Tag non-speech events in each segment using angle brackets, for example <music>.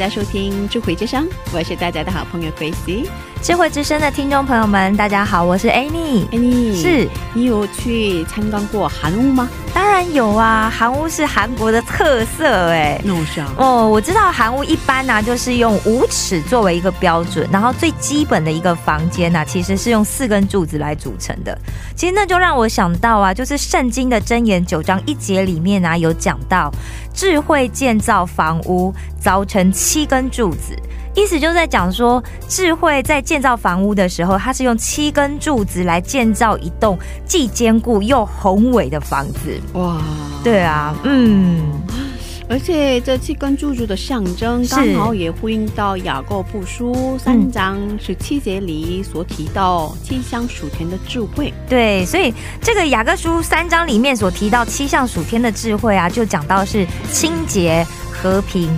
家收听智慧之声，我是大家的好朋友 Gracie。智慧之声的听众朋友们，大家好，我是 Annie。Annie 是你有去参观过韩屋吗？当然有啊，韩屋是韩国的特色哎。那我是啊，哦，我知道韩屋一般呢、就是用五尺作为一个标准，然后最基本的一个房间呢、其实是用四根柱子来组成的。其实那就让我想到啊，就是圣经的箴言九章一节里面啊，有讲到智慧建造房屋，凿成七根柱子。意思就在讲说，智慧在建造房屋的时候，它是用七根柱子来建造一栋既坚固又宏伟的房子。哇，对啊，嗯，而且这七根柱子的象征，是刚好也呼应到雅各布书三章十七节里所提到七项属天的智慧。对，所以这个雅各书三章里面所提到七项属天的智慧啊，就讲到是清洁、和平、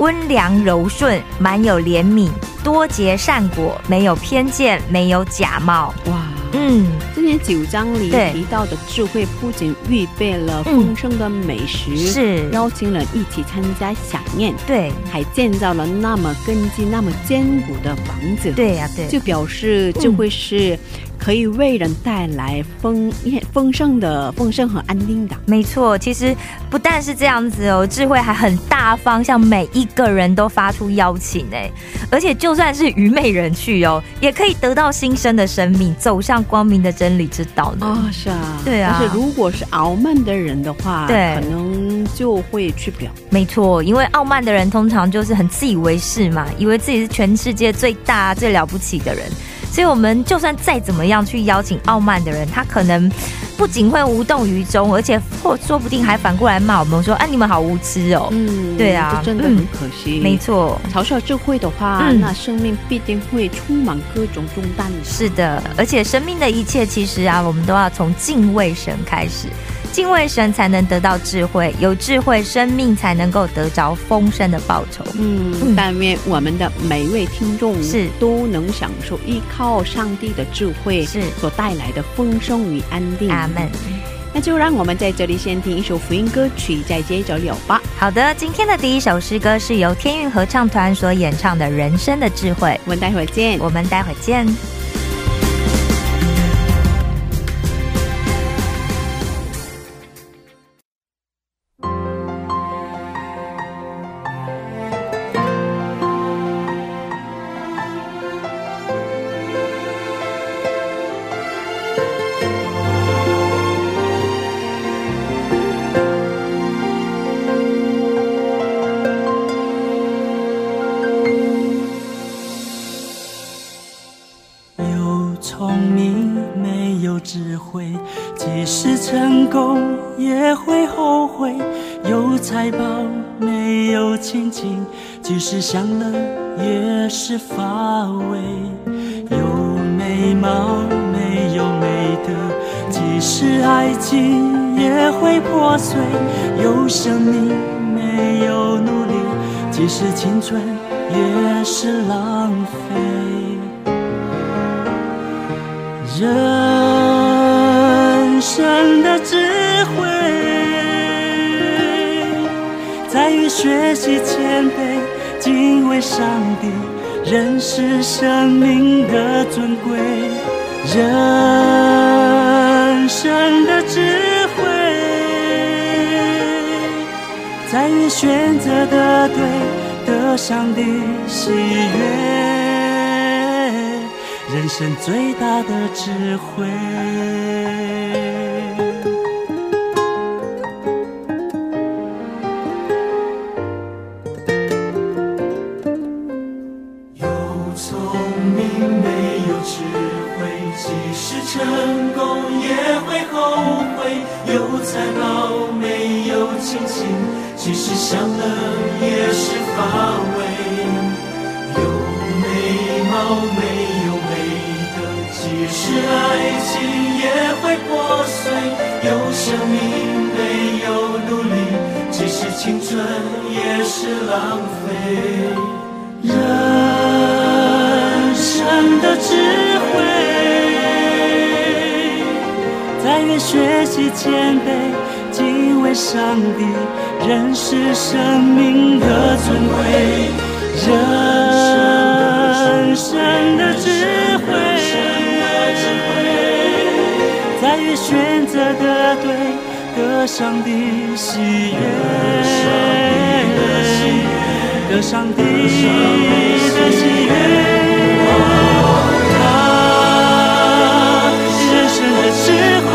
温良、柔顺、满有怜悯、多结善果、没有偏见、没有假冒。哇，嗯，今年九章里提到的智慧，不仅预备了丰盛的美食，是。邀请人一起参加享宴，对，还建造了那么根基那么坚固的房子，，对呀、对，就表示智慧是可以为人带来丰丰盛的丰盛和安定的。没错，其实不但是这样子哦，智慧还很大方，向每一个人都发出邀请哎，而且就算是愚昧人去哦，也可以得到新生的生命，走向光明的真理之道呢。啊、是啊，对啊但是如果是傲慢的人的话，对可能就会去不了。没错，因为傲慢的人通常就是很自以为是嘛，以为自己是全世界最大、最了不起的人。所以，我们就算再怎么样去邀请傲慢的人，他可能不仅会无动于衷，而且或说不定还反过来骂我们说：“啊，你们好无知哦。嗯，对啊这真的很可惜。没错，嘲笑智慧的话，嗯那生命必定会充满各种重担。是的，而且生命的一切，其实啊，我们都要从敬畏神开始。敬畏神才能得到智慧，有智慧，生命才能够得着丰盛的报酬。嗯，嗯但愿我们的每一位听众是都能享受依靠上帝的智慧是所带来的丰盛与安定。阿门。那就让我们在这里先听一首福音歌曲，再接着聊吧。好的，今天的第一首诗歌是由天韵合唱团所演唱的《人生的智慧》，我们待会儿见。我们待会儿见。即使享乐也是乏味；有美貌没有美德，即使爱情也会破碎；有生命没有努力，即使青春也是浪费。人生的智慧，在于学习谦卑，敬畏上帝，认识生命的尊贵。人生的智慧，在于选择的对，得上帝喜悦。人生最大的智慧。生命没有努力，即使青春也是浪费。人生的智慧，在于学习谦卑，敬畏上帝，认识生命的尊贵。人生的智慧，选择的对，得上帝喜悦。得上帝的喜悦，啊，人生的智慧，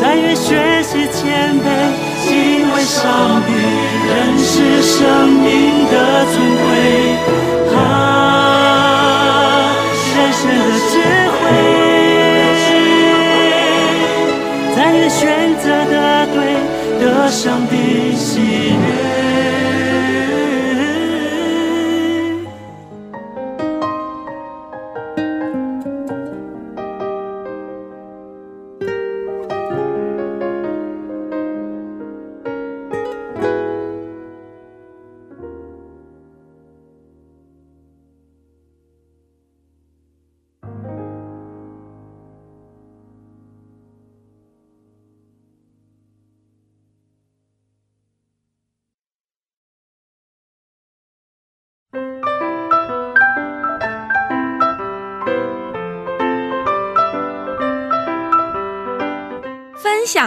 在于学习谦卑，敬畏上帝，认识生命的尊贵，家乡的喜悦。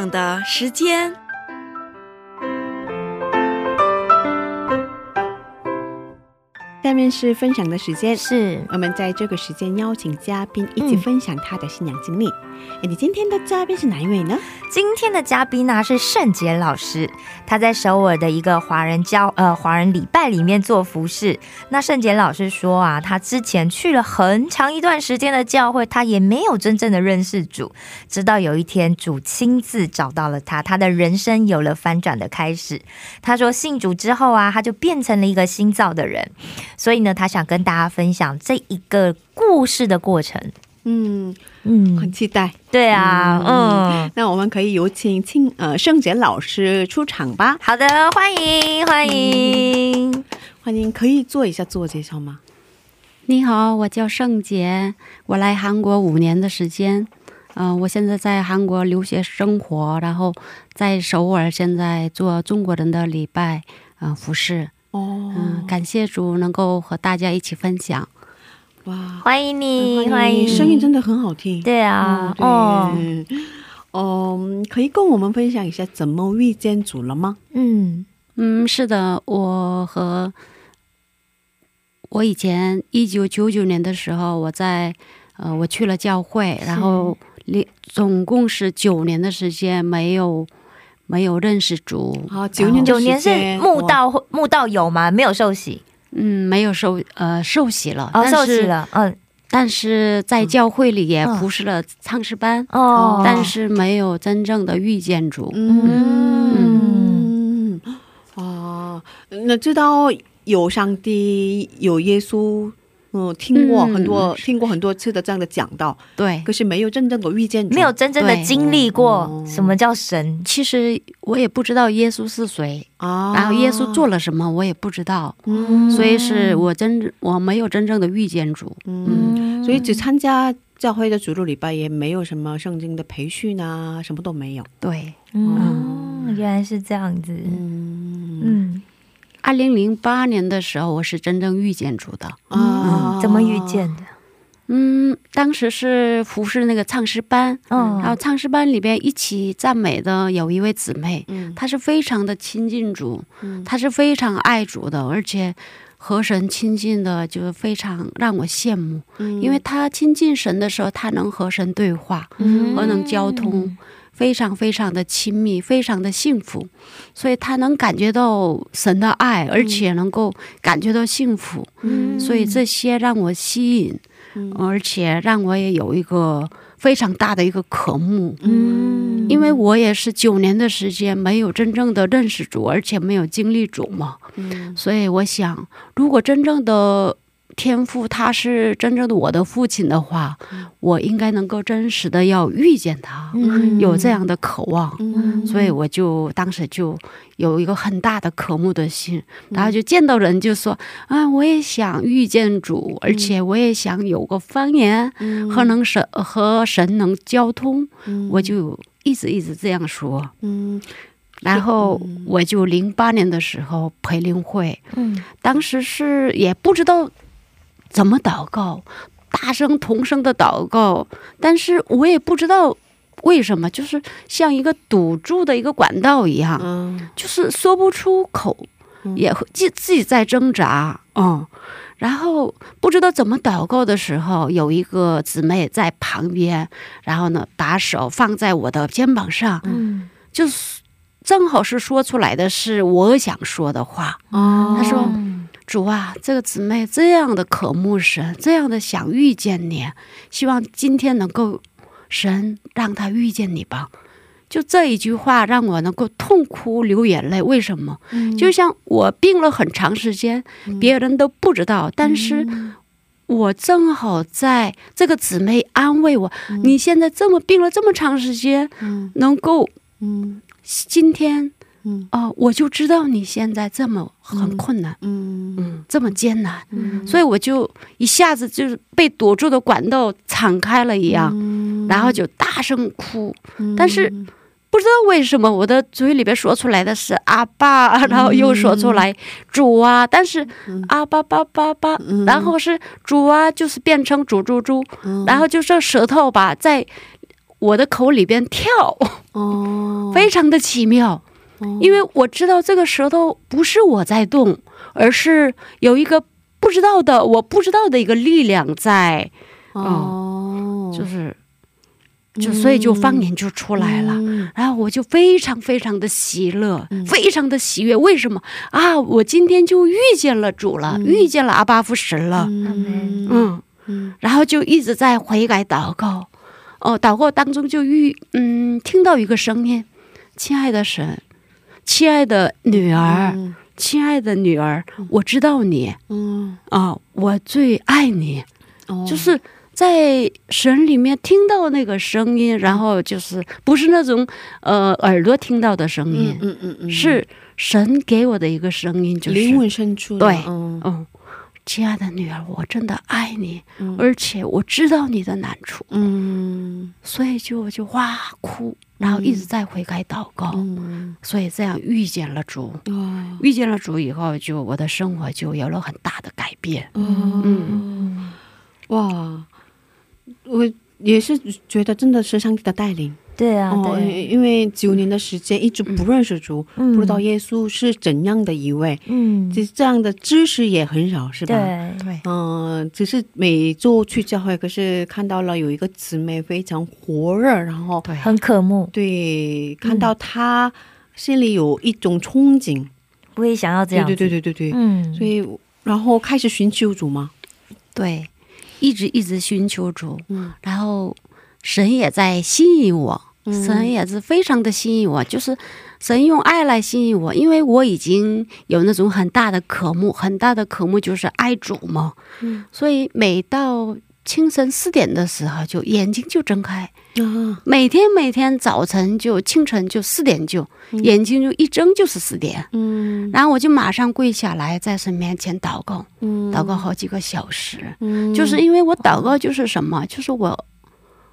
的时间。下面是分享的时间，是我们在这个时间邀请嘉宾一起分享他的信仰经历。哎、你今天的嘉宾是哪一位呢？今天的嘉宾呢是圣杰老师，他在首尔的一个华人教呃华人礼拜里面做服饰。那圣杰老师说啊，他之前去了很长一段时间的教会，他也没有真正的认识主，直到有一天主亲自找到了他，他的人生有了翻转的开始。他说信主之后啊，他就变成了一个新造的人，所以呢，他想跟大家分享这一个故事的过程。嗯，嗯很，期待。对啊，嗯。那我们可以有请庆呃圣杰老师出场吧。好的，欢迎欢迎。欢迎，可以做一下自我介绍吗？你好，我叫圣杰，我来韩国五年的时间，嗯、我现在在韩国留学生活，然后在首尔现在做中国人的礼拜，嗯、服饰，哦，嗯、感谢主能够和大家一起分享。哇，欢迎你，欢迎，欢声音真的很好听。对啊，哦。哦，嗯，可以跟我们分享一下怎么遇见主了吗？嗯。嗯，是的，我和我以前一九九九年的时候，我在呃，我去了教会，然后连总共是九年的时间没有没有认识主，好，九年九年是慕道慕道有吗？没有受洗？嗯，没有受呃受洗了，哦，但是受洗了，嗯。但是在教会里也嗯。服侍了唱诗班，哦，但是没有真正的遇见主。嗯，啊，那知道有上帝有耶稣，嗯，听过嗯。很多、是听过很多次的这样的讲道，对，可是没有真正的遇见，没有真正的经历过哦什么叫神，其实我也不知道耶稣是谁，啊，然后耶稣做了什么我也不知道，嗯，所以是我真我没有真正的遇见主。嗯，所以只参加教会的主日礼拜，也没有什么圣经的培训啊，什么都没有。对，嗯，原来是这样子，嗯。嗯二零零八年的时候，我是真正遇见主的。啊。嗯，怎么遇见的？嗯，当时是服侍那个唱诗班，嗯，然后唱诗班里边一起赞美的有一位姊妹，嗯。她是非常的亲近主，嗯。她是非常爱主的，而且，和神亲近的，就是非常让我羡慕，嗯。因为她亲近神的时候，她能和神对话，嗯。和能交通，非常非常的亲密，非常的幸福，所以他能感觉到神的爱，而且能够感觉到幸福，嗯。所以这些让我吸引，嗯而且让我也有一个非常大的一个渴慕。嗯，因为我也是九年的时间没有真正的认识主，而且没有经历主嘛，嗯。所以我想，如果真正的天父他是真正的我的父亲的话，我应该能够真实的要遇见他，嗯。有这样的渴望。嗯。所以我就当时就有一个很大的渴慕的心，然后就见到人就说啊，我也想遇见主，而且我也想有个方言和能神和神能交通，我就一直一直这样说。嗯。然后我就零八年的时候培灵会，嗯。当时是也不知道怎么祷告，大声同声的祷告，但是我也不知道为什么，就是像一个堵住的一个管道一样，嗯就是说不出口，也会自自己在挣扎，嗯。然后不知道怎么祷告的时候，有一个姊妹在旁边，然后呢，把手放在我的肩膀上，嗯就是正好是说出来的是我想说的话。哦她说主啊，这个姊妹这样的渴慕神，这样的想遇见你，希望今天能够神让她遇见你吧。就这一句话让我能够痛哭流眼泪。为什么？就像我病了很长时间，别人都不知道，但是我正好在这个姊妹安慰我：你现在这么病了这么长时间，嗯能够嗯今天嗯。哦、我就知道你现在这么很困难。嗯。嗯，这么艰难，嗯。所以我就一下子就是被堵住的管道敞开了一样，嗯。然后就大声哭。但是不知道为什么我的嘴里边说出来的是阿爸，然后又说出来主啊，但是阿爸爸爸爸，然后是主啊，就是变成主猪猪，然后就这舌头吧在我的口里边跳，哦。非常的奇妙。因为我知道这个舌头不是我在动，而是有一个不知道的、我不知道的一个力量在，哦就是，就所以就方言就出来了。嗯然后我就非常非常的喜乐，非常的喜悦。为什么啊？我今天就遇见了主了，遇见了阿巴夫神了。嗯嗯，嗯然后就一直在悔改祷告。哦，祷告当中就遇嗯听到一个声音：“亲爱的神，亲爱的女儿，嗯。亲爱的女儿，我知道你嗯。啊，我最爱你。”哦。就是在神里面听到那个声音，然后就是不是那种呃耳朵听到的声音，嗯嗯嗯是神给我的一个声音，就是。灵魂深处对嗯。嗯，亲爱的女儿，我真的爱你，嗯。而且我知道你的难处，嗯。所以就就哇哭，然后一直在悔改祷告，嗯。所以这样遇见了主，哦。遇见了主以后，就我的生活就有了很大的改变。嗯。哇，我也是觉得真的是上帝的带领对啊，哦，对，因为九年的时间一直不认识主，嗯。不知道耶稣是怎样的一位，嗯，这这样的知识也很少，是吧？对，对，嗯、只是每周去教会，可是看到了有一个姊妹非常火热，然后对，很渴慕，对看到她心里有一种憧憬，我也想要这样，对对对对对对，嗯，所以然后开始寻求主嘛，对，一直一直寻求主，嗯。然后神也在吸引我，嗯。神也是非常的吸引我，就是神用爱来吸引我，因为我已经有那种很大的渴慕，很大的渴慕就是爱主嘛，嗯。所以每到清晨四点的时候，就眼睛就睁开，啊，每天每天早晨就清晨就四点就、眼睛就一睁就是四点，嗯。然后我就马上跪下来在神面前祷告，嗯。祷告好几个小时。嗯。就是因为我祷告就是什么，就是我，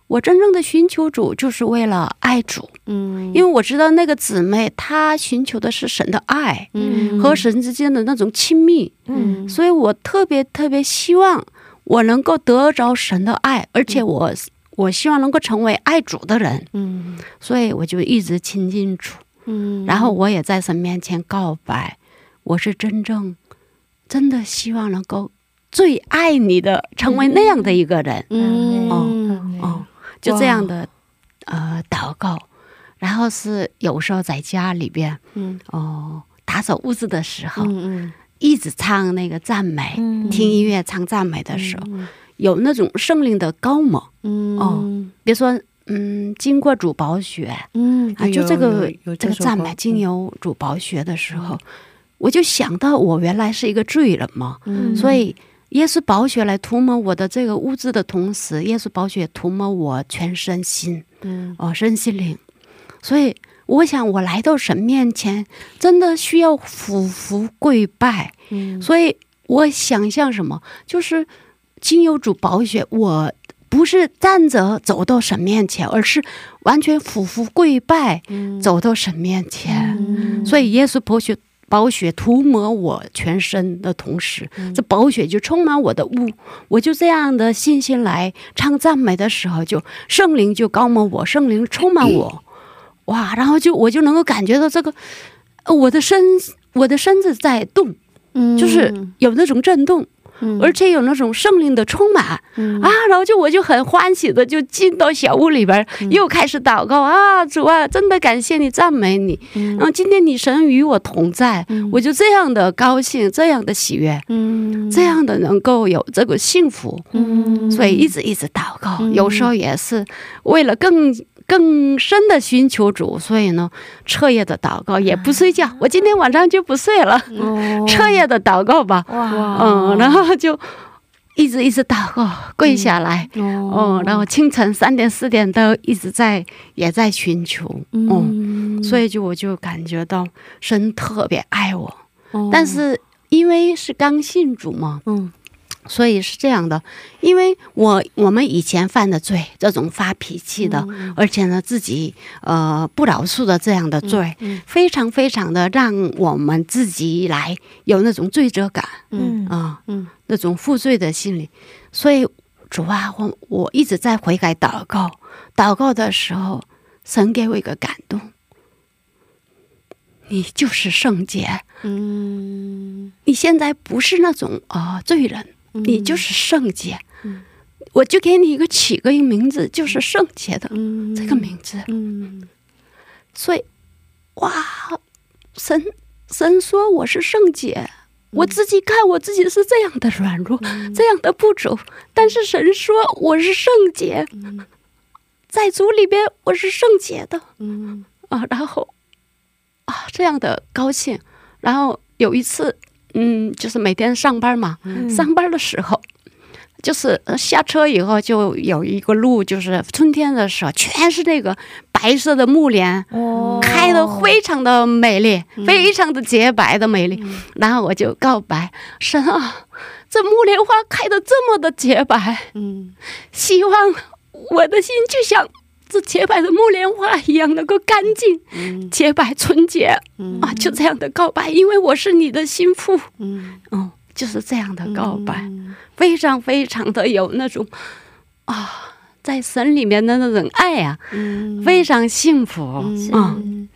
我真正的寻求主，就是为了爱主，嗯。因为我知道那个姊妹她寻求的是神的爱嗯。和神之间的那种亲密，嗯。所以我特别特别希望我能够得着神的爱，而且我我希望能够成为爱主的人，嗯。所以我就一直亲近主，嗯。然后我也在神面前告白，我是真正真的希望能够最爱你的，成为那样的一个人。嗯。嗯哦，就这样的呃祷告，然后是有时候在家里边嗯。哦打扫屋子的时候，嗯一直唱那个赞美，嗯。听音乐唱赞美的时候，嗯有那种圣灵的高猛。嗯。哦比如说，嗯，经过主宝血嗯啊，就这个这个赞美经由主宝血的时候，我就想到我原来是一个罪人嘛，嗯。所以耶稣宝血来涂抹我的这个物质的同时，耶稣宝血涂抹我全身心嗯哦，身心灵。所以我想，我来到神面前，真的需要俯伏跪拜。嗯所以我想象什么，就是经由主宝血，我不是站着走到神面前，而是完全俯伏跪拜，嗯走到神面前。嗯所以耶稣宝血宝血涂抹我全身的同时，嗯。这宝血就充满我的屋，我就这样的信心来唱赞美的时候，就圣灵就高抹我，圣灵充满我，<clears throat> 哇！然后就我就能够感觉到这个，呃我的身我的身子在动，嗯。就是有那种震动，嗯。而且有那种圣灵的充满。嗯。啊，然后就我就很欢喜的就进到小屋里边又开始祷告啊，主啊，真的感谢你，赞美你。嗯。然后今天你神与我同在，嗯。我就这样的高兴，这样的喜悦，嗯。这样的能够有这个幸福，嗯。所以一直一直祷告，嗯。有时候也是为了更。更深的寻求主，所以呢，彻夜的祷告也不睡觉。我今天晚上就不睡了，哦。<laughs> 彻夜的祷告吧。哇，嗯，然后就一直一直祷告，跪下来，哦。哦，然后清晨三点四点都一直在也在寻求，哦，嗯。所以就我就感觉到神特别爱我，哦。但是因为是刚信主嘛，嗯所以是这样的，因为我我们以前犯的罪，这种发脾气的，嗯。而且呢自己呃不饶恕的这样的罪，嗯非常非常的让我们自己来有那种罪责感嗯啊。嗯。那种负罪的心理，所以主啊，我我一直在悔改祷告，祷告的时候，神给我一个感动，你就是圣洁，嗯。你现在不是那种啊、呃罪人，你就是圣洁，嗯。我就给你一个起个名字，就是圣洁的、嗯。这个名字，嗯。所以哇，神神说我是圣洁。我自己看我自己是这样的软弱，这样的不足，但是神说我是圣洁，在主里边我是圣洁的嗯。啊，然后啊这样的高兴，然后有一次，嗯，就是每天上班嘛，嗯。上班的时候，就是呃下车以后就有一个路，就是春天的时候，全是那个白色的木莲，哦。开的非常的美丽，非常的洁白的美丽。然后我就告白神啊，这木莲花开的这么的洁白，嗯。希望我的心就像这洁白的木莲花一样，能够干净、嗯。洁白、纯洁嗯。啊！就这样的告白，因为我是你的心腹。嗯。哦，就是这样的告白，嗯。非常非常的有那种啊，在神里面的那种爱啊，嗯。非常幸福。嗯。嗯。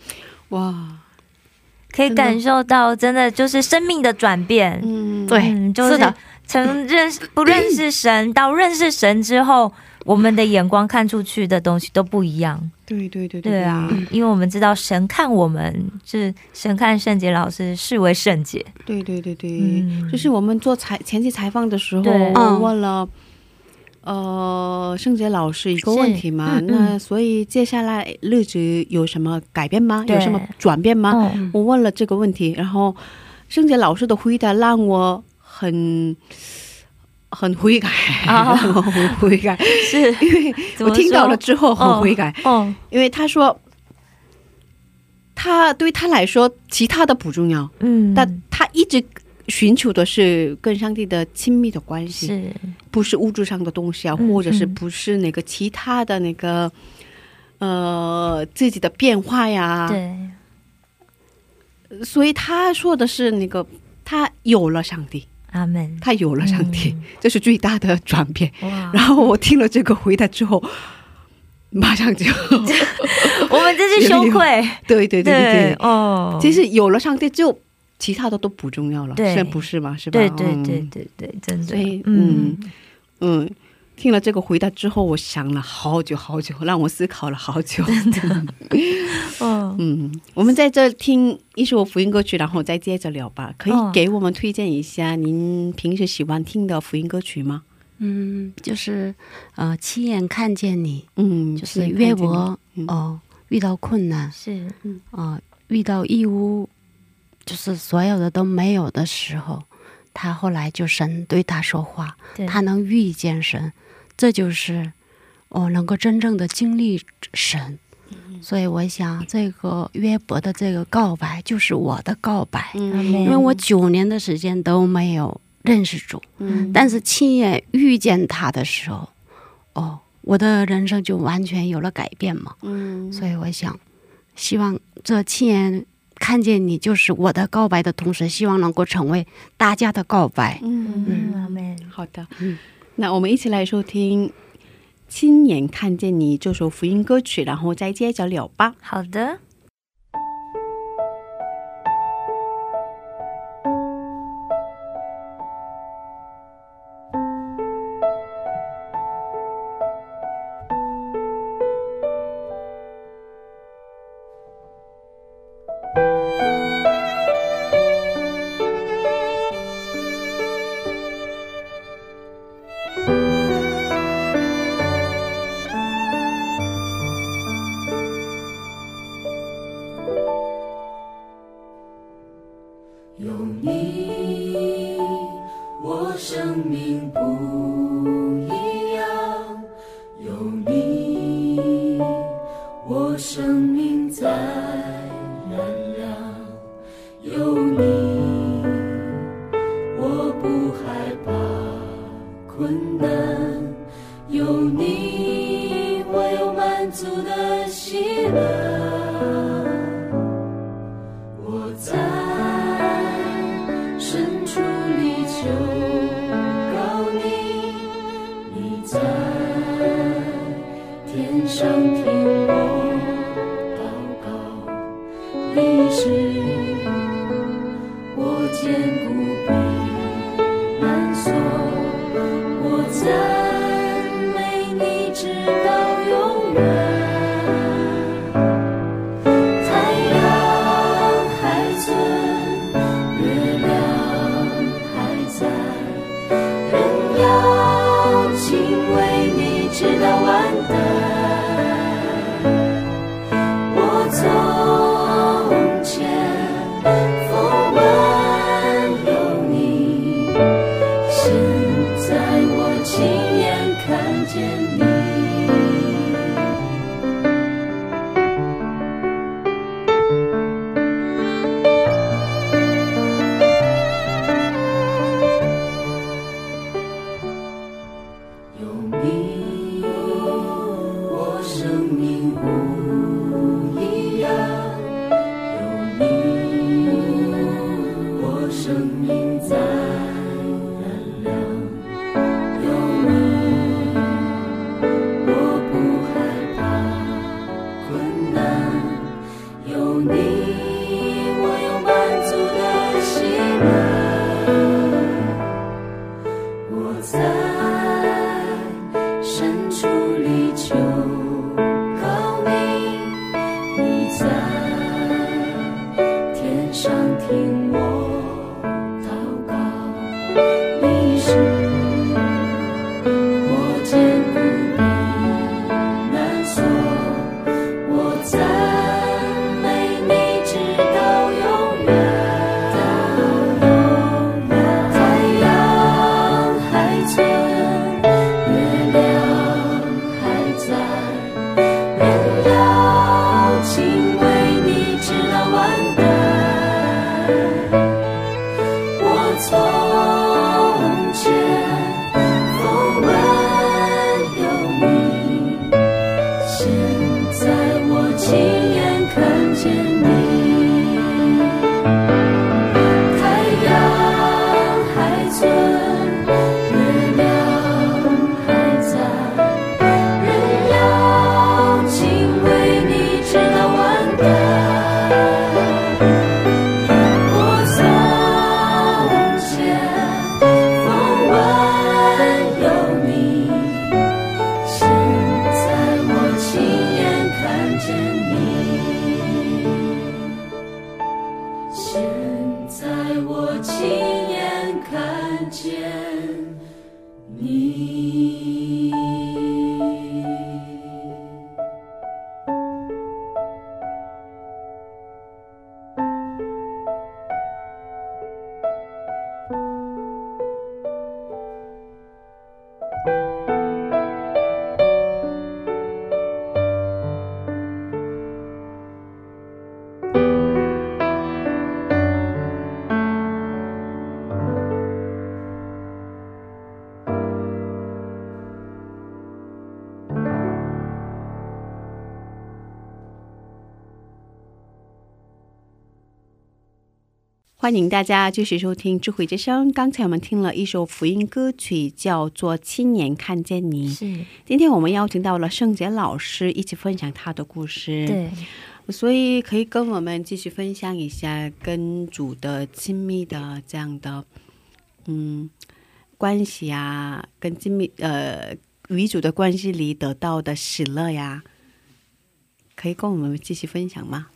哇。可以感受到，真的就是生命的转变。嗯对是的从认识不认识神到认识神之后，我们的眼光看出去的东西都不一样。对对对对啊，因为我们知道神看我们是神看圣洁老师视为圣洁。对对对对，嗯就是我们做采前期采访的时候，我嗯问了。呃，圣洁老师一个问题嘛，嗯嗯那所以接下来日子有什么改变吗？有什么转变吗？嗯我问了这个问题，然后圣洁老师的回答让我很很悔改，啊。<laughs> 很悔改，是，因为我听到了之后很悔改，哦，因为他说他对他来说其他的不重要，嗯，但他一直寻求的是跟上帝的亲密的关系，是。不是物质上的东西啊，嗯或者是嗯。不是那个其他的那个呃自己的变化呀？对，所以他说的是那个他有了上帝，阿门。他有了上帝，嗯。这是最大的转变。然后我听了这个回答之后，马上就 <laughs> 我们真是羞愧，<laughs> 对对对对对，哦，其实有了上帝就其他的都不重要了，对。虽然不是嘛，是吧？对对嗯。对对对，真的。所以，嗯嗯，听了这个回答之后，我想了好久好久，让我思考了好久。嗯，<laughs> 嗯，我们在这听一首福音歌曲，然后再接着聊吧。可以哦给我们推荐一下您平时喜欢听的福音歌曲吗？嗯，就是呃，亲眼看见你，嗯，就是约伯嗯哦、遇到困难是，嗯啊、遇到义乌，就是所有的都没有的时候，他后来就神对他说话，他能遇见神，这就是我，能够真正的经历神。所以我想，这个约伯的这个告白就是我的告白，嗯。因为我九年的时间都没有认识主，嗯。但是亲眼遇见他的时候，哦，我的人生就完全有了改变嘛。嗯。所以我想，希望这亲眼看见你，就是我的告白的同时，希望能够成为大家的告白。嗯。嗯，阿门。好的，嗯那我们一起来收听《亲眼看见你》这首福音歌曲，然后再接着聊吧。好的，从前。欢迎大家继续收听《智慧之声》。刚才我们听了一首福音歌曲，叫做《亲眼看见你》。是今天我们邀请到了圣杰老师，一起分享他的故事。，对，所以可以跟我们继续分享一下跟主的亲密的这样的嗯关系啊，跟亲密呃与主的关系里得到的喜乐呀，可以跟我们继续分享吗？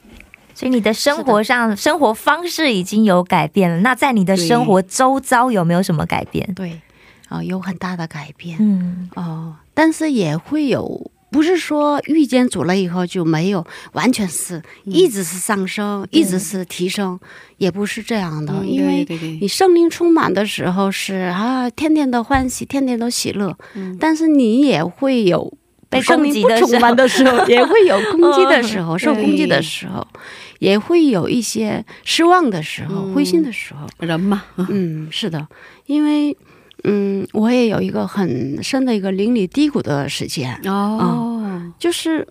所以你的生活上生活方式已经有改变了。那在你的生活周遭有没有什么改变？对，啊、有很大的改变。嗯，哦，但是也会有，不是说遇见主了以后就没有，完全是一直是上升，一直是提升，也不是这样的，嗯因为你圣灵充满的时候是啊，天天都欢喜，天天都喜乐，嗯。但是你也会有被圣灵不攻击的时候充满的时候，也会有攻击的时候，嗯受攻击的时候，也会有一些失望的时候，嗯灰心的时候。人嘛，嗯，是的，因为嗯，我也有一个很深的一个邻里低谷的时间，哦，就是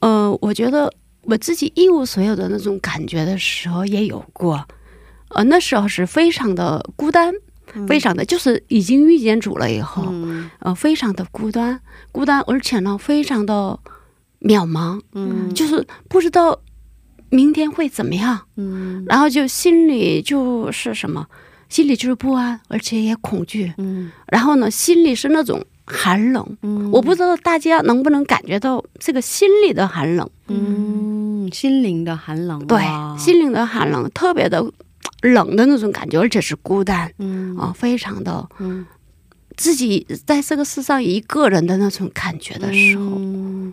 呃，我觉得我自己一无所有的那种感觉的时候也有过，呃，那时候是非常的孤单，非常的就是已经遇见主了以后，嗯。呃，非常的孤单，孤单，而且呢，非常的渺茫，嗯。就是不知道明天会怎么样，嗯。然后就心里就是什么，心里就是不安，而且也恐惧，嗯。然后呢，心里是那种寒冷。嗯。我不知道大家能不能感觉到这个心里的寒冷，嗯，心灵的寒冷，对，心灵的寒冷，特别的冷的那种感觉，而且是孤单嗯。啊，非常的嗯。自己在这个世上一个人的那种感觉的时候，嗯。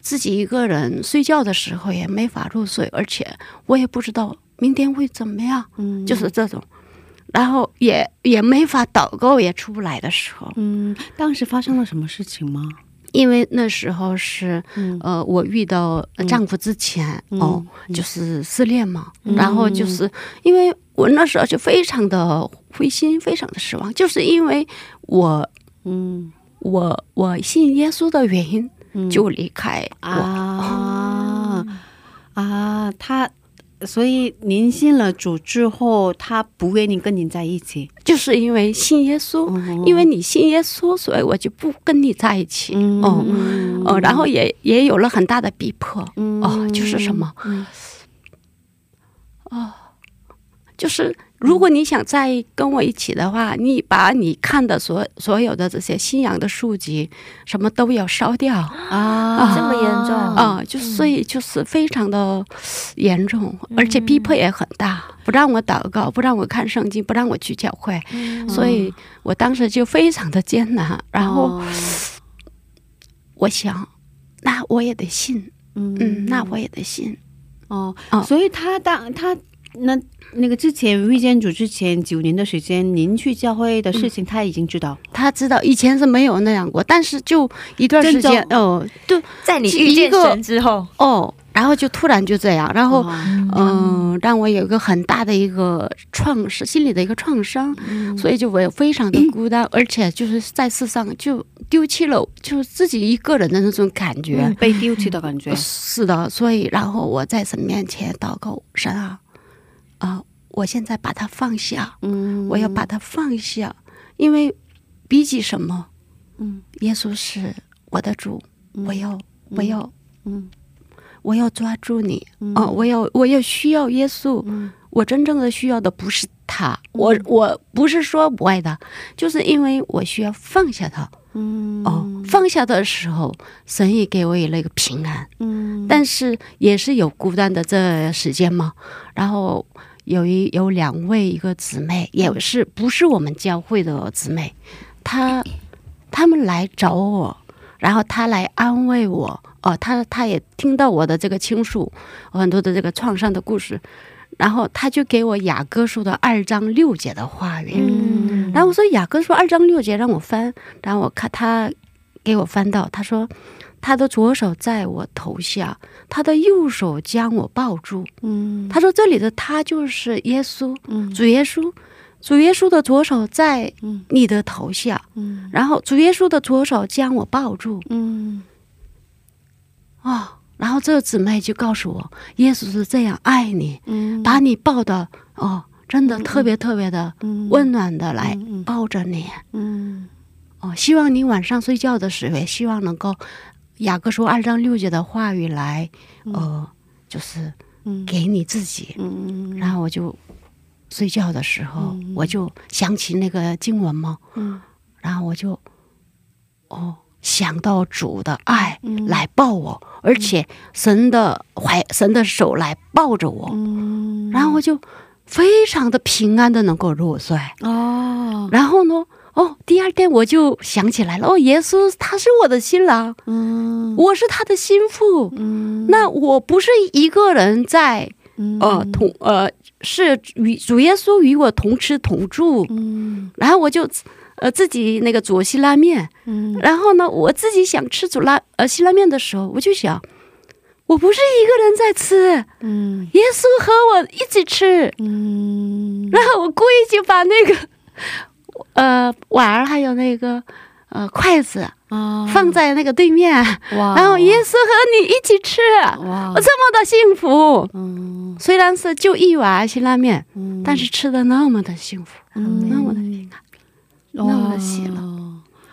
自己一个人睡觉的时候也没法入睡，而且我也不知道明天会怎么样，嗯。就是这种，然后也也没法祷告，也出不来的时候，嗯，当时发生了什么事情吗？因为那时候是嗯。呃，我遇到丈夫之前、嗯。哦，就是失恋嘛，嗯。然后就是因为我那时候就非常的灰心，非常的失望，就是因为我嗯。我我信耶稣的原因嗯。就离开我，啊。啊，他。所以您信了主之后，他不愿意跟您在一起，就是因为信耶稣，嗯因为你信耶稣，所以我就不跟你在一起。嗯哦嗯哦，然后也也有了很大的逼迫。嗯哦，就是什么？嗯就是如果你想再跟我一起的话，你把你看的所所有的这些信仰的书籍，什么都要烧掉。啊这么严重。啊、就所以就是非常的严重，而且逼迫也很大，不让我祷告，不让我看圣经，不让我去教会，所以我当时就非常的艰难。然后哦。我想，那我也得信，嗯。嗯，那我也得信。哦哦所以他当他那那个之前遇见主之前九年的时间，您去教会的事情，他已经知道。他知道以前是没有那样过，但是就一段时间真哦，就在你遇见神之后，哦，然后就突然就这样，然后哦嗯、让我有一个很大的一个创伤，心理的一个创伤，嗯所以就我非常的孤单，而且就是在世上就丢弃了，就自己一个人的那种感觉。嗯被丢弃的感觉。是的，所以然后我在神面前祷告，神啊，啊、我现在把它放下，嗯。我要把它放下，因为比起什么，嗯，耶稣是我的主，我要我要嗯。我要抓住你嗯。哦，我要我要需要耶稣，嗯。我真正的需要的不是他，我我不是说不爱他，就是因为我需要放下他嗯。哦，放下的时候，神也给我了一个平安，嗯。但是也是有孤单的这时间嘛，然后有一有两位一个姊妹，也是不是我们教会的姊妹，她他们来找我，然后她来安慰我，哦，她她也听到我的这个倾诉，很多的这个创伤的故事，然后她就给我雅各书的二章六节的话语，嗯。然后我说雅各书二章六节让我翻，然后我看她给我翻到，她说他的左手在我头下，他的右手将我抱住。嗯。他说这里的他就是耶稣，嗯。主耶稣，主耶稣的左手在嗯你的头下，嗯。然后主耶稣的左手将我抱住。嗯。哦，然后这个姊妹就告诉我，耶稣是这样爱你，嗯。把你抱的哦，真的特别特别的嗯。温暖的来抱着你。嗯。哦，希望你晚上睡觉的时候，也希望能够雅各书二章六节的话语来，呃，就是嗯。给你自己。嗯然后我就睡觉的时候，嗯我就想起那个经文嘛，嗯。然后我就哦想到主的爱嗯。来抱我，而且神的怀神的手来抱着我，嗯。然后我就非常的平安的能够入睡。哦。然后呢，哦，第二天我就想起来了，哦，耶稣他是我的新郎，嗯。我是他的心腹。嗯。那我不是一个人在嗯。呃同呃是与主耶稣与我同吃同住，嗯。然后我就呃自己那个煮西拉面，嗯。然后呢我自己想吃煮拉呃西拉面的时候，我就想，我不是一个人在吃，嗯。耶稣和我一起吃，嗯。然后我故意就把那个呃碗儿还有那个呃筷子啊放在那个对面，哇然后耶稣和你一起吃，哇我这么的幸福。嗯虽然是就一碗辛拉面，嗯但是吃的那么的幸福，嗯那么的平安那么的喜乐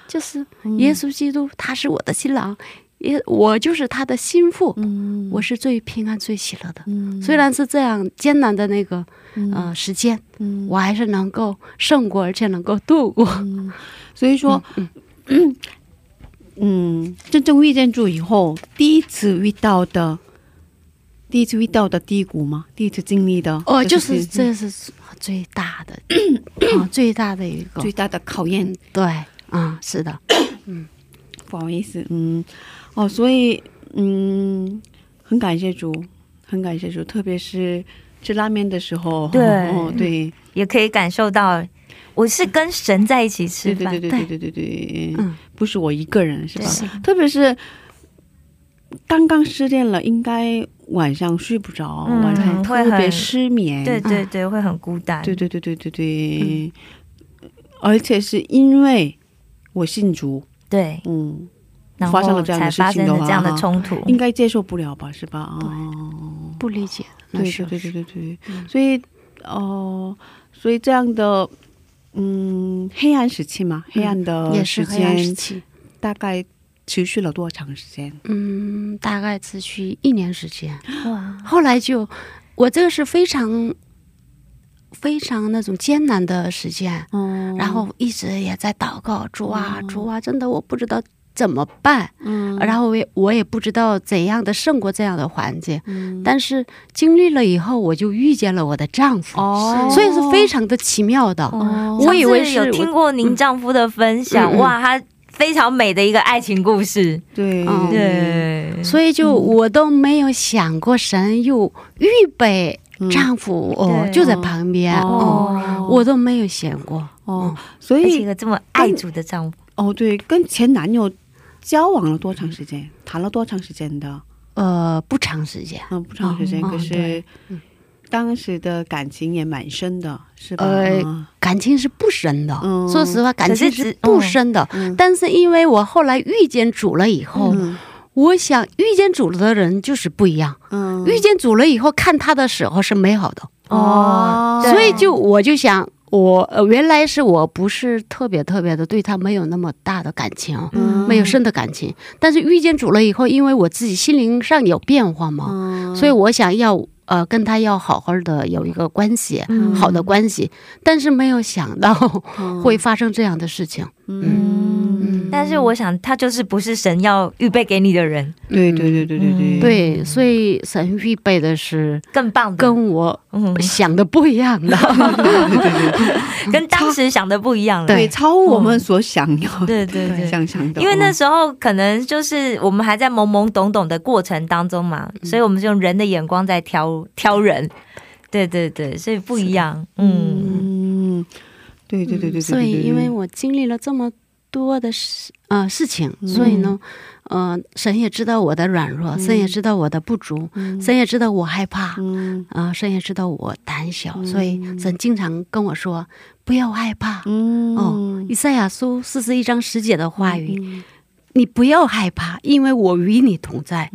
就是耶稣基督，他是我的新郎，也我就是他的心腹，嗯我是最平安、最喜乐的。嗯虽然是这样艰难的那个嗯呃时间，嗯我还是能够胜过，而且能够度过。嗯，所以说，<coughs> 嗯，真正遇见主以后，第一次遇到的，第一次遇到的低谷吗？第一次经历的，哦，就是这是最大的 <coughs> 啊，最大的一个最大的考验。对，嗯，是的，<coughs> 嗯不好意思，嗯，哦，所以，嗯，很感谢主，很感谢主，特别是吃拉面的时候，对、哦、对，也可以感受到。我是跟神在一起吃饭，对对对对对对对，嗯，不是我一个人是吧？特别是刚刚失恋了，应该晚上睡不着，晚上特别失眠，对对对，会很孤单，对对对对对对，而且是因为我信主，对，嗯，发生了这样的事情的话，这样的冲突，应该接受不了吧？是吧？哦。不理解，那对时候对对对对对，所以哦、所以这样的。嗯，黑暗时期嘛，黑暗的也是时黑暗时间期，大概持续了多长时间？嗯，大概持续一年时间。哇，后来就，我这个是非常非常那种艰难的时间，嗯然后一直也在祷告，主啊，主啊，真的我不知道怎么办，嗯。然后我也我也不知道怎样的胜过这样的环境，嗯。但是经历了以后，我就遇见了我的丈夫，哦。所以是非常的奇妙的。哦。我以为上次有是听过您丈夫的分享，哇，他非常美的一个爱情故事。对。嗯。对，所以就我都没有想过神又预备丈夫、哦就在旁边。哦。哦我都没有想过。哦，所而且一个这么爱主的丈夫，哦对，跟前男友交往了多长时间？谈了多长时间的？呃，不长时间，嗯，不长时间，哦可是对当时的感情也蛮深的，是吧？呃嗯感情是不深的。嗯说实话，感情是不深的。嗯但是因为我后来遇见主了以后，嗯我想遇见主了的人就是不一样。嗯遇见主了以后，看他的时候是美好的，哦所以就我就想，我呃原来是我不是特别特别的对他没有那么大的感情，嗯没有深的感情。但是遇见主了以后，因为我自己心灵上有变化嘛，嗯所以我想要呃跟他要好好的有一个关系，嗯好的关系。但是没有想到会发生这样的事情。嗯嗯但是我想他就是不是神要预备给你的人，对对对对对对。对，所以神预备的是更棒的，跟我嗯，想的不一样的。<laughs> 跟当时想的不一样了。对，超乎我们所想要。的对对对。想象的，因为那时候可能就是我们还在懵懵懂懂的过程当中嘛，所以我们就用人的眼光在挑挑人。对对对，所以不一样。嗯，嗯，对对对对对，所以因为我经历了这么多的事呃事情，所以呢，呃，神也知道我的软弱，神也知道我的不足，神也知道我害怕，嗯。啊、神也知道我胆小，所以神经常跟我说不要害怕。嗯。哦，以赛亚书四十一章十节的话语，你不要害怕，因为我与你同在；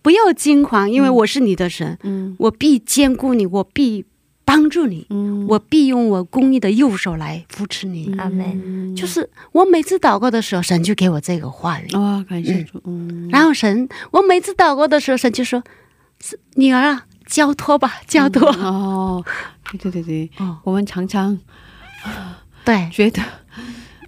不要惊慌，因为我是你的神，嗯。我必兼顾你，我必帮助你，嗯我必用我公义的右手来扶持你。阿门。就是我每次祷告的时候，神就给我这个话语。哇，感谢主，嗯然后神，我每次祷告的时候，神就说：“是女儿啊，交托吧，交托。哦，对对对对，哦我们常常对，觉得，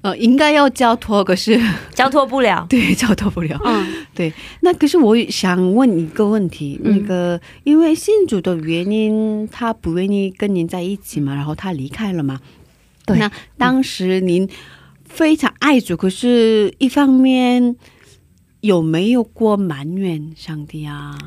呃，应该要交托，可是 <laughs> 交托不了。<laughs> 对交托不了。嗯，<laughs> 对，那可是我想问一个问题，嗯那个因为信主的原因，他不愿意跟您在一起嘛，然后他离开了嘛。对那当时您非常爱主，可是一方面有没有过埋怨上帝啊？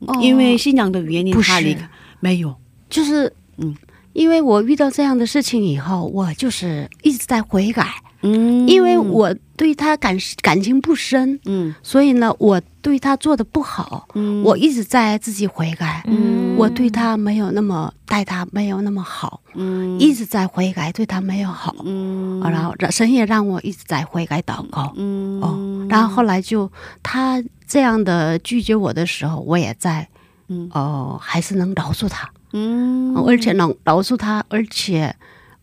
哦因为信仰的原因，是他离开没有。就是嗯嗯，因为我遇到这样的事情以后，我就是一直在悔改，嗯。因为我对他感感情不深，嗯。所以呢，我对他做的不好，嗯。我一直在自己悔改。嗯。我对他没有那么待他没有那么好，嗯。一直在悔改，对他没有好。嗯。啊然后神也让我一直在悔改祷告。嗯。哦，然后后来就他这样的拒绝我的时候，我也在，嗯。哦、还是能饶恕他，嗯。而且能饶恕他，而且，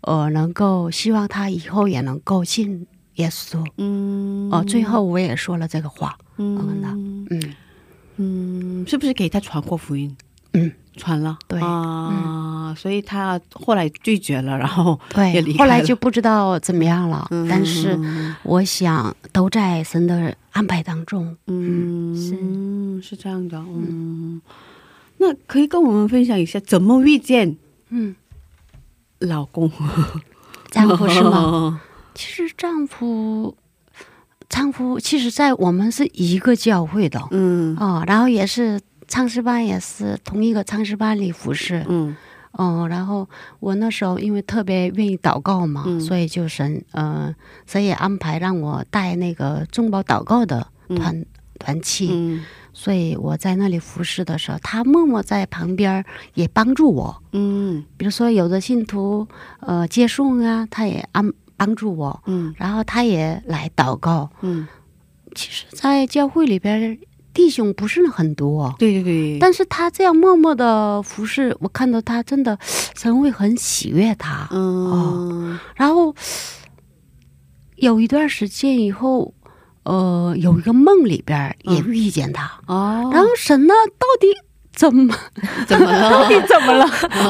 呃，能够希望他以后也能够信耶稣。嗯。哦、最后我也说了这个话，嗯。嗯，嗯，是不是给他传过福音？嗯，传了，对。啊，所以他后来拒绝了，然后 <laughs> 对，后来就不知道怎么样了，嗯但是我想都在神的安排当中。嗯是。是这样的，嗯，那可以跟我们分享一下怎么遇见嗯，老公？丈夫是吗？？<laughs> 其实丈夫，丈夫其实，在我们是一个教会的嗯哦，然后也是唱诗班，也是同一个唱诗班里服侍。嗯哦，然后我那时候因为特别愿意祷告嘛，嗯所以就神呃，神也安排让我带那个中保祷告的团、团契，嗯所以我在那里服侍的时候，他默默在旁边也帮助我。嗯。比如说有的信徒呃接送啊，他也安帮助我，嗯。然后他也来祷告。嗯，其实，在教会里边，弟兄不是很多，对对对，但是他这样默默的服侍，我看到他真的神会很喜悦他。嗯。然后有一段时间以后，呃，有一个梦里边也遇见他，哦，然后神呢，到底怎么 <laughs> 怎么了？到底怎么了？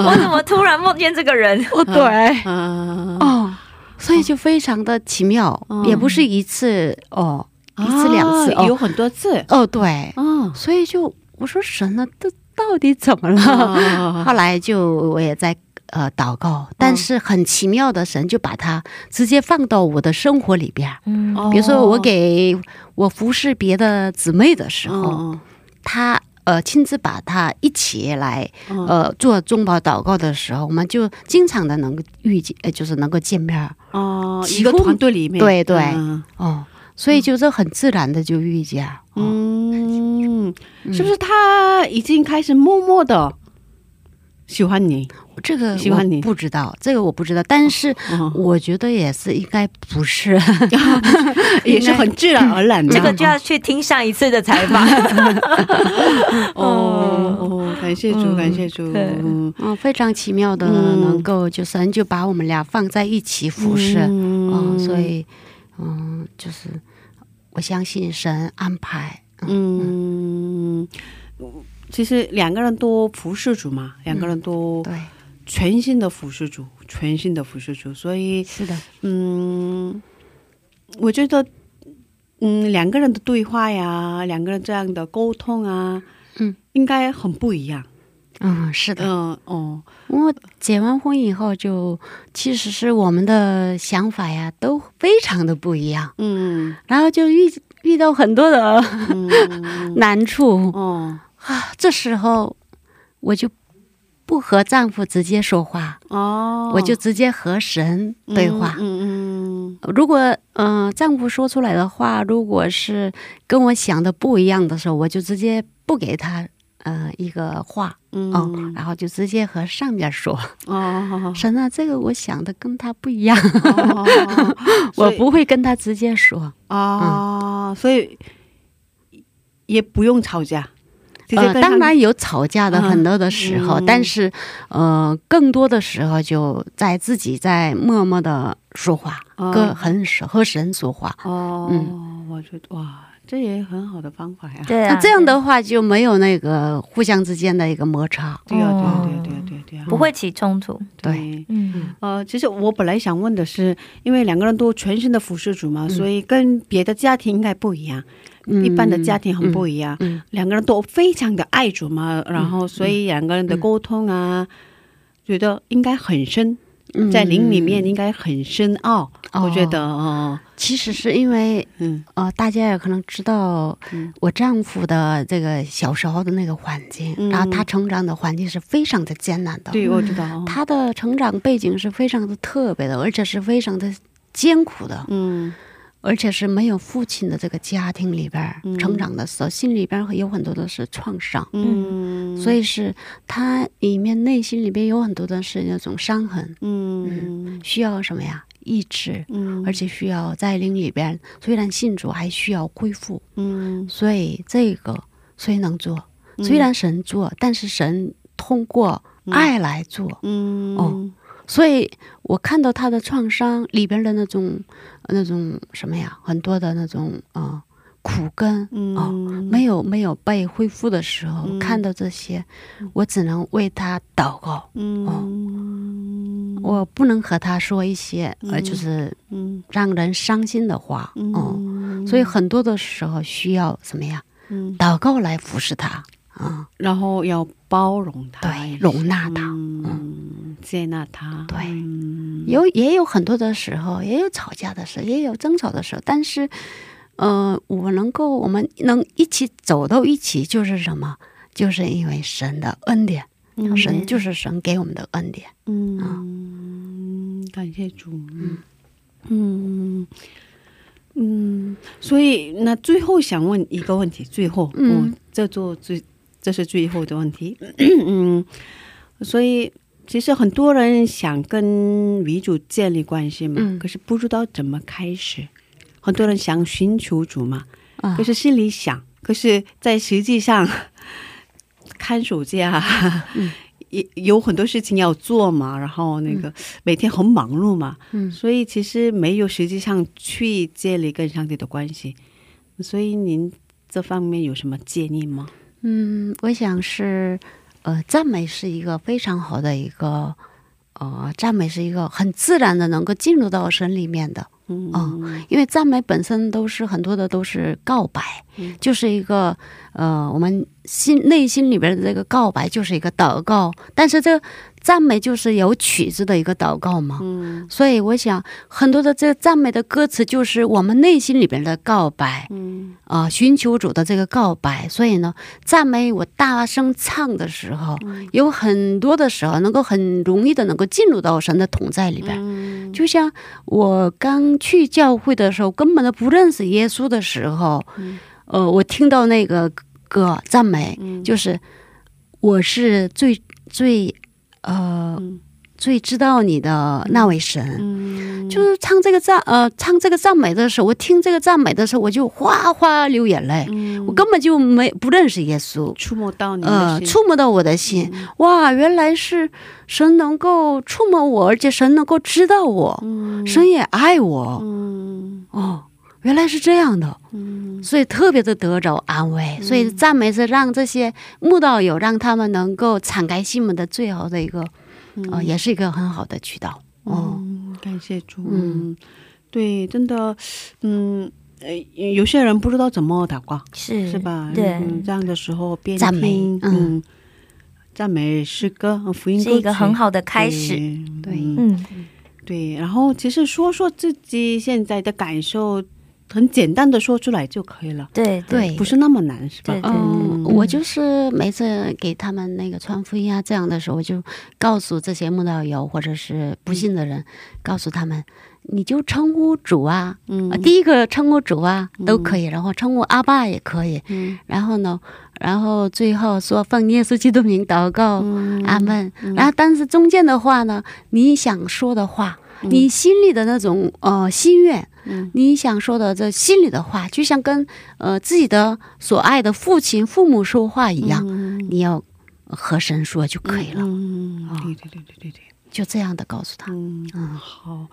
我怎么突然梦见这个人？<laughs> 哦，对，嗯。哦，所以就非常的奇妙，哦也不是一次哦，一次两次有很多次。哦，对，哦。所以就我说神呢，这到底怎么了？啊。<laughs> 后来就我也在呃祷告，但是很奇妙的，神就把它直接放到我的生活里边比如说，我给我服侍别的姊妹的时候，嗯他呃亲自把他一起来嗯呃做中保祷告的时候，我们就经常的能够遇见，呃就是能够见面儿。哦，一个团队里面，对对。嗯。哦，所以就是很自然的就遇见。哦，嗯，是不是他已经开始默默的喜欢你？这个喜欢你不知道，这个我不知道，但是嗯我觉得也是应该不是。<laughs> 也是很自然而然的。这个就要去听上一次的采访。<laughs> 哦哦，感谢主，嗯感谢主。嗯嗯，非常奇妙的，嗯能够就神就把我们俩放在一起服侍，嗯所以嗯，就是我相信神安排，嗯，嗯，其实两个人都服侍主嘛，两个人都对，全心的服侍主，全心的服侍主，所以是的，嗯，我觉得，嗯，两个人的对话呀，两个人这样的沟通啊，嗯，应该很不一样。嗯，是的。嗯哦，我结完婚以后就，其实是我们的想法呀，都非常的不一样，嗯。然后就遇遇到很多的嗯。<laughs> 难处。哦啊。这时候我就不和丈夫直接说话，哦，我就直接和神对话。嗯嗯如果嗯、呃丈夫说出来的话，如果是跟我想的不一样的时候，我就直接不给他呃一个话，嗯然后就直接和上边说，哦 <laughs> 神啊，这个我想的跟他不一样，哦，<laughs> 我不会跟他直接说。哦，所以也不用吵架，呃，当然有吵架的嗯很多的时候，嗯但是呃，更多的时候就在自己在默默的说话，哦跟很和神说话。哦，嗯我觉得哇，这也很好的方法呀。对啊，那这样的话就没有那个互相之间的一个摩擦。对呀，对呀，哦对呀，对呀，不会起冲突。对，嗯呃，其实我本来想问的是，因为两个人都全身的服侍主嘛，嗯所以跟别的家庭应该不一样。嗯一般的家庭很不一样，嗯。两个人都非常的爱主嘛，然后所以两个人的沟通啊，觉得应该很深，嗯。在灵里面应该很深奥。哦。我觉得哦，其实是因为嗯。呃，大家也可能知道嗯。我丈夫的这个小时候的那个环境，嗯。然后他成长的环境是非常的艰难的。对，我知道。哦他的成长背景是非常的特别的，而且是非常的艰苦的，嗯而且是没有父亲的这个家庭里边成长的时候，心里边儿有很多的是创伤，嗯，所以是他里面内心里边有很多的是那种伤痕，嗯。需要什么呀？医治，嗯，而且需要在灵里边，虽然信主还需要恢复，嗯。所以这个虽能做，虽然神做，但是神通过爱来做，嗯。哦所以我看到他的创伤里边的那种那种什么呀，很多的那种呃苦根哦，嗯没有没有被恢复的时候，嗯。看到这些，我只能为他祷告，嗯。我不能和他说一些呃嗯。就是嗯。让人伤心的话哦，嗯，所以很多的时候需要什么呀，嗯，祷告来服侍他啊、然后要包容他，对，容纳他。嗯，接纳他，对。嗯。有也有很多的时候，也有吵架的时候，也有争吵的时候，但是，呃，我能够，我们能一起走到一起，就是什么？就是因为神的恩典，嗯。神就是神给我们的恩典。嗯，感谢主，嗯。嗯。嗯，所以那最后想问一个问题，最后，嗯。我这做最这是最后的问题，嗯，所以其实很多人想跟女主建立关系嘛，嗯。可是不知道怎么开始，很多人想寻求主嘛，啊。可是心里想，可是在实际上 <laughs> 看手机啊，<laughs> 也有很多事情要做嘛，然后那个每天很忙碌嘛，嗯。所以其实没有实际上去建立跟上帝的关系。所以您这方面有什么建议吗？嗯，我想是，呃，赞美是一个非常好的一个，呃，赞美是一个很自然的能够进入到神里面的。嗯嗯因为赞美本身都是很多的都是告白，嗯就是一个呃，我们心内心里边的这个告白就是一个祷告，但是这个赞美就是有曲子的一个祷告嘛。嗯所以我想很多的这个赞美的歌词就是我们内心里边的告白嗯啊、寻求主的这个告白。所以呢，赞美我大声唱的时候，嗯有很多的时候能够很容易的能够进入到神的同在里边。嗯就像我刚去教会的时候，根本都不认识耶稣的时候，呃，我听到那个歌赞美，嗯。就是我是最最呃、嗯。最知道你的那位神。嗯。就是唱这个赞呃唱这个赞美的时候，我听这个赞美的时候，我就哗哗流眼泪。嗯。我根本就没不认识耶稣，触摸到你的呃，触摸到我的心。哇，原来是神能够触摸我，而且神能够知道我，嗯。神也爱我。嗯。哦，原来是这样的，嗯。所以特别的得着安慰。所以赞美是让这些慕道友，让他们能够敞开心门的最好的一个，呃，也是一个很好的渠道。哦，嗯，感谢主。嗯。嗯，对，真的，嗯，呃，有些人不知道怎么打卦，是是吧？对。嗯，这样的时候边赞美听嗯。嗯，赞美诗歌、呃福音歌是一个很好的开始。对嗯，对，然后其实说说自己现在的感受，很简单的说出来就可以了，对对不是那么难，是吧？对对。嗯，我就是每次给他们那个传福音啊，这样的时候，我就告诉这些慕道友或者是不信的人，告诉他们，你就称呼主啊，嗯。啊第一个称呼主啊都可以，然后称呼阿爸也可以，嗯。然后呢，然后最后说奉耶稣基督名祷告，嗯。阿门。然后但是中间的话呢，你想说的话，你心里的那种呃心愿，嗯。你想说的这心里的话，就像跟呃自己的所爱的父亲、父母说话一样，嗯。你要和神说就可以了，嗯，哦对对对对对对，就这样的告诉他。嗯嗯好，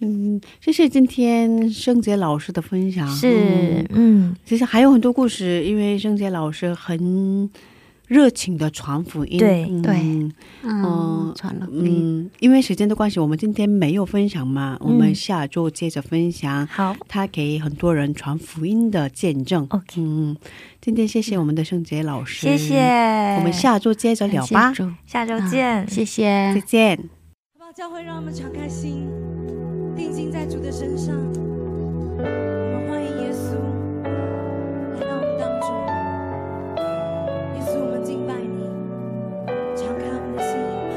嗯，谢谢今天圣杰老师的分享，是嗯，嗯，其实还有很多故事，因为圣杰老师很热情的传福音，对嗯对嗯嗯，传了。嗯，因为时间的关系，我们今天没有分享嘛，我们嗯下周接着分享。好他给很多人传福音的见证。，OK，嗯，今天谢谢我们的圣杰老师，谢谢，我们下周接着聊吧下周啊见，谢谢再。见。好不好？教会让我们敞开心，定睛在主的身上。敬拜你，敞开我们的心。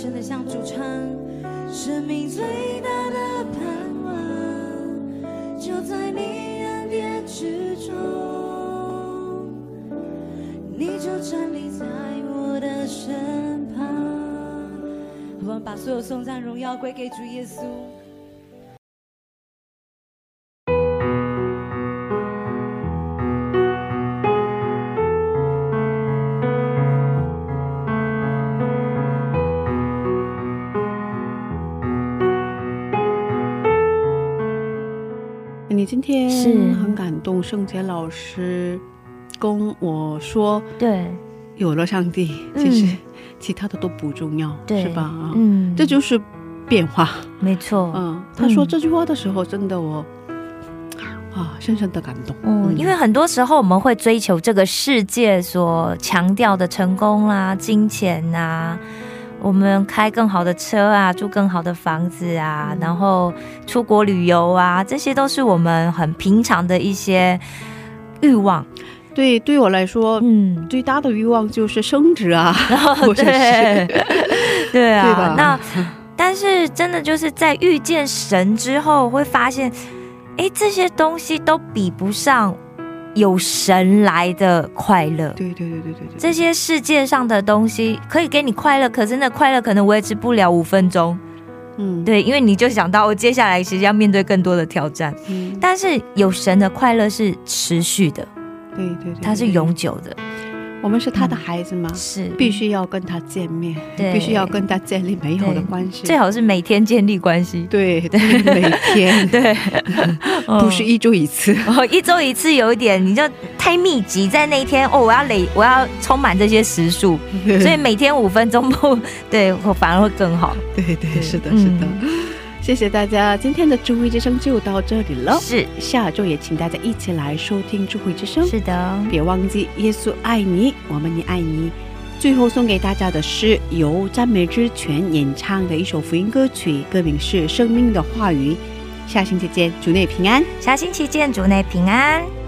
声的向主唱，生命最大的盼望就在你恩典之中，你就站立在我的身旁。我们把所有颂赞荣耀归给主耶稣。圣杰老师跟我说，对有了上帝，嗯其实其他的都不重要，对是吧？啊，嗯，这就是变化。没错。嗯，他说嗯这句话的时候，真的我啊，深深的感动。嗯，因为很多时候我们会追求这个世界所强调的成功啦、金钱呐、我们开更好的车啊，住更好的房子啊，然后出国旅游啊，这些都是我们很平常的一些欲望。对对我来说，嗯，最大的欲望就是升职啊，<laughs> 或者是对，对对啊吧。那但是真的就是在遇见神之后，会发现，哎，这些东西都比不上有神来的快乐。对对对对对对，这些世界上的东西可以给你快乐，可是那快乐可能维持不了五分钟。嗯。对，因为你就想到我接下来其实要面对更多的挑战，嗯。但是有神的快乐是持续的，对对对，它是永久的，我们是他的孩子嘛，是。必须要跟他见面，必须要跟他建立美好的对关系，最好是每天建立关系。对对，每天。<laughs> 对，<laughs> 不是一周一次，哦，一周一次有一点，你就太密集，在那一天哦，我要累，我要充满这些时数，<laughs> 所以每天五分钟不，对我反而会更好。对对是的嗯是的，谢谢大家，今天的智慧之声就到这里了，是下周也请大家一起来收听智慧之声，是的，别忘记耶稣爱你，我们也爱你。最后送给大家的是由赞美之泉演唱的一首福音歌曲，歌名是《生命的话语》。下星期见，主内平安。下星期见，主内平安。